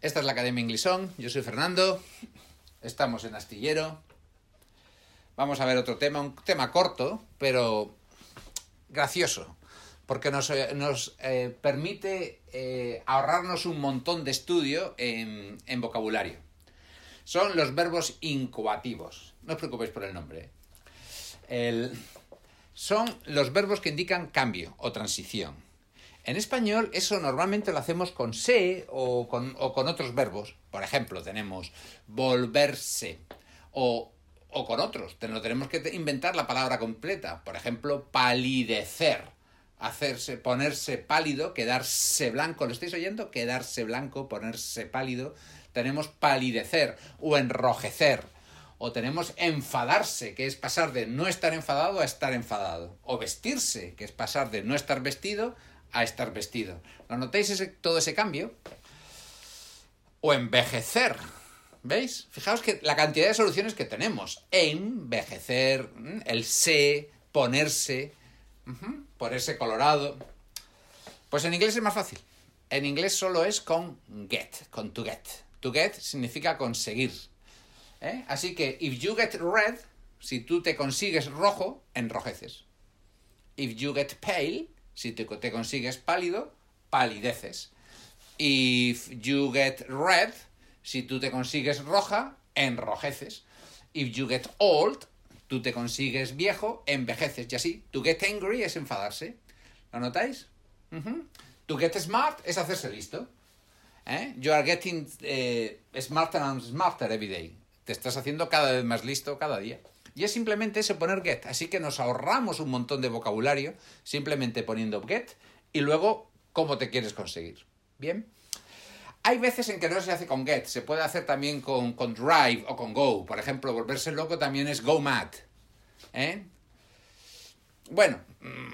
Esta es la Academia Inglisón, yo soy Fernando, estamos en Astillero. Vamos a ver otro tema, un tema corto, pero gracioso, porque nos, eh, eh, permite eh, ahorrarnos un montón de estudio en, vocabulario. Son los verbos incoativos, no os preocupéis por el nombre. Son los verbos que indican cambio o transición. En español eso normalmente lo hacemos con se o con, o con otros verbos. Por ejemplo, tenemos volverse o, o con otros. No tenemos que inventar la palabra completa. Por ejemplo, palidecer. Hacerse, ponerse pálido, quedarse blanco. ¿Lo estáis oyendo? Quedarse blanco, ponerse pálido. Tenemos palidecer o enrojecer. O tenemos enfadarse, que es pasar de no estar enfadado a estar enfadado. O vestirse, que es pasar de no estar vestido a estar vestido. ¿Lo notáis ese, todo ese cambio? O envejecer. ¿Veis? Fijaos que la cantidad de soluciones que tenemos. Envejecer, el se, ponerse, ponerse colorado. Pues en inglés es más fácil. En inglés solo es con get, con to get. To get significa conseguir. ¿eh? Así que, if you get red, si tú te consigues rojo, enrojeces. If you get pale, si te, te consigues pálido, palideces. If you get red, si tú te consigues roja, enrojeces. If you get old, tú te consigues viejo, envejeces. Y así, to get angry es enfadarse. ¿Lo notáis? To get smart es hacerse listo. ¿Eh? You are getting eh, smarter and smarter every day. Te estás haciendo cada vez más listo cada día. Y es simplemente ese poner get. Así que nos ahorramos un montón de vocabulario simplemente poniendo get y luego cómo te quieres conseguir. Bien. Hay veces en que no se hace con get, se puede hacer también con, con drive o con go. Por ejemplo, volverse loco también es go mad. ¿Eh? Bueno, mm,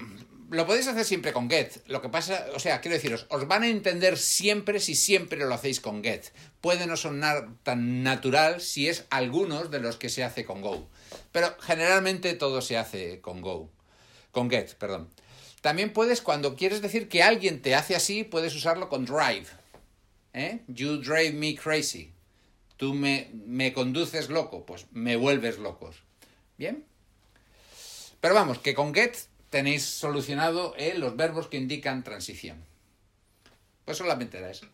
lo podéis hacer siempre con get. Lo que pasa, o sea, quiero deciros, os van a entender siempre si siempre lo hacéis con get. Puede no sonar tan natural si es algunos de los que se hace con go. Pero generalmente todo se hace con go. Con get, perdón. También puedes, cuando quieres decir que alguien te hace así, puedes usarlo con drive. ¿Eh? You drive me crazy. Tú me, me conduces loco, pues me vuelves locos. ¿Bien? Pero vamos, que con get tenéis solucionado eh, los verbos que indican transición. Pues solamente era eso.